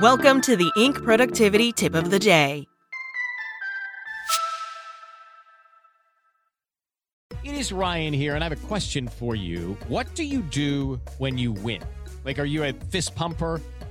Welcome to the Inc. Productivity Tip of the Day. It is Ryan here, and I have a question for you. What do you do when you win? Like, are you a fist pumper?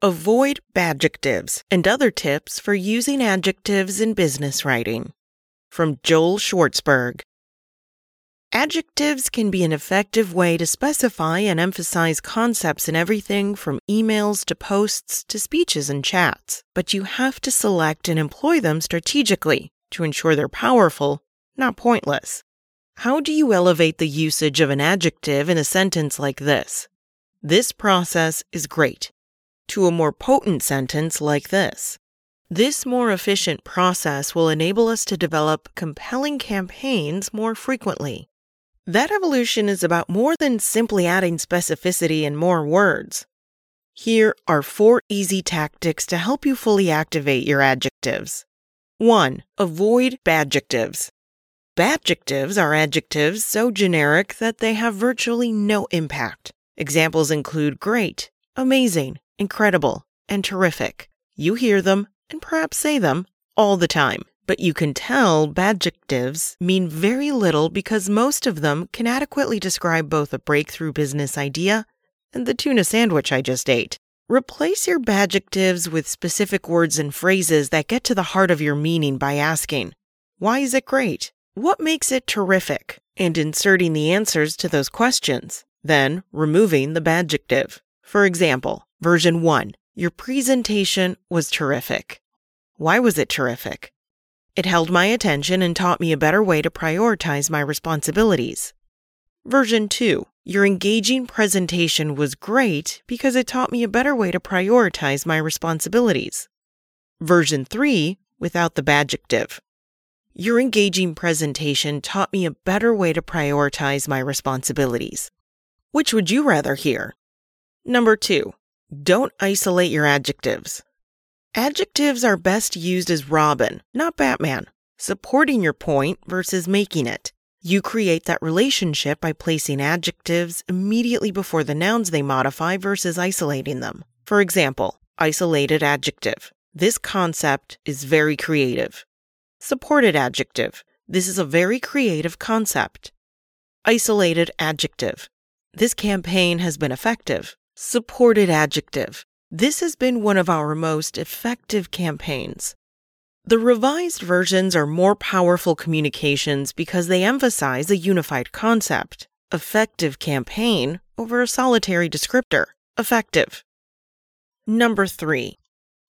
Avoid badjectives and other tips for using adjectives in business writing. From Joel Schwartzberg. Adjectives can be an effective way to specify and emphasize concepts in everything from emails to posts to speeches and chats, but you have to select and employ them strategically to ensure they're powerful, not pointless. How do you elevate the usage of an adjective in a sentence like this? This process is great. To a more potent sentence like this. This more efficient process will enable us to develop compelling campaigns more frequently. That evolution is about more than simply adding specificity and more words. Here are four easy tactics to help you fully activate your adjectives. 1. Avoid badjectives. Badjectives are adjectives so generic that they have virtually no impact. Examples include great, amazing, incredible, and terrific. You hear them, and perhaps say them, all the time. But you can tell badjectives mean very little because most of them can adequately describe both a breakthrough business idea and the tuna sandwich I just ate. Replace your badjectives with specific words and phrases that get to the heart of your meaning by asking, Why is it great? What makes it terrific? And inserting the answers to those questions. Then removing the badjective. For example, version 1 Your presentation was terrific. Why was it terrific? It held my attention and taught me a better way to prioritize my responsibilities. Version 2 Your engaging presentation was great because it taught me a better way to prioritize my responsibilities. Version 3 Without the adjective. Your engaging presentation taught me a better way to prioritize my responsibilities. Which would you rather hear? Number two, don't isolate your adjectives. Adjectives are best used as Robin, not Batman, supporting your point versus making it. You create that relationship by placing adjectives immediately before the nouns they modify versus isolating them. For example, isolated adjective. This concept is very creative. Supported adjective. This is a very creative concept. Isolated adjective. This campaign has been effective. Supported adjective. This has been one of our most effective campaigns. The revised versions are more powerful communications because they emphasize a unified concept, effective campaign, over a solitary descriptor, effective. Number three,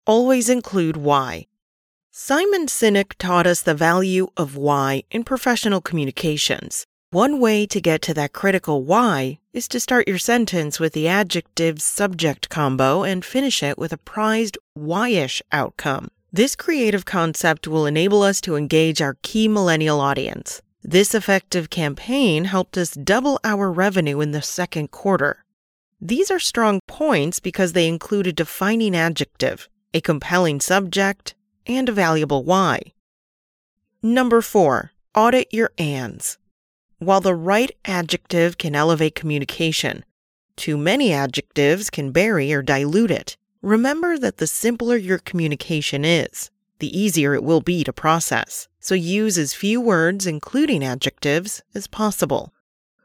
always include why. Simon Sinek taught us the value of why in professional communications. One way to get to that critical why is to start your sentence with the adjective subject combo and finish it with a prized why-ish outcome. This creative concept will enable us to engage our key millennial audience. This effective campaign helped us double our revenue in the second quarter. These are strong points because they include a defining adjective, a compelling subject, and a valuable why. Number four, audit your ands. While the right adjective can elevate communication, too many adjectives can bury or dilute it. Remember that the simpler your communication is, the easier it will be to process. So use as few words, including adjectives, as possible.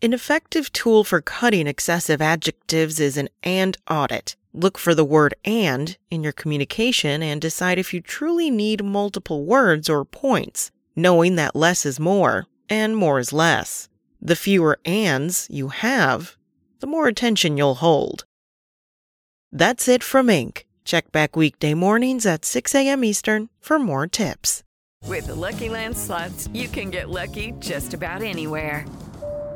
An effective tool for cutting excessive adjectives is an and audit. Look for the word and in your communication and decide if you truly need multiple words or points, knowing that less is more and more is less. The fewer ands you have, the more attention you'll hold. That's it from Inc. Check back weekday mornings at 6 a.m. Eastern for more tips. With the Lucky Land slots, you can get lucky just about anywhere.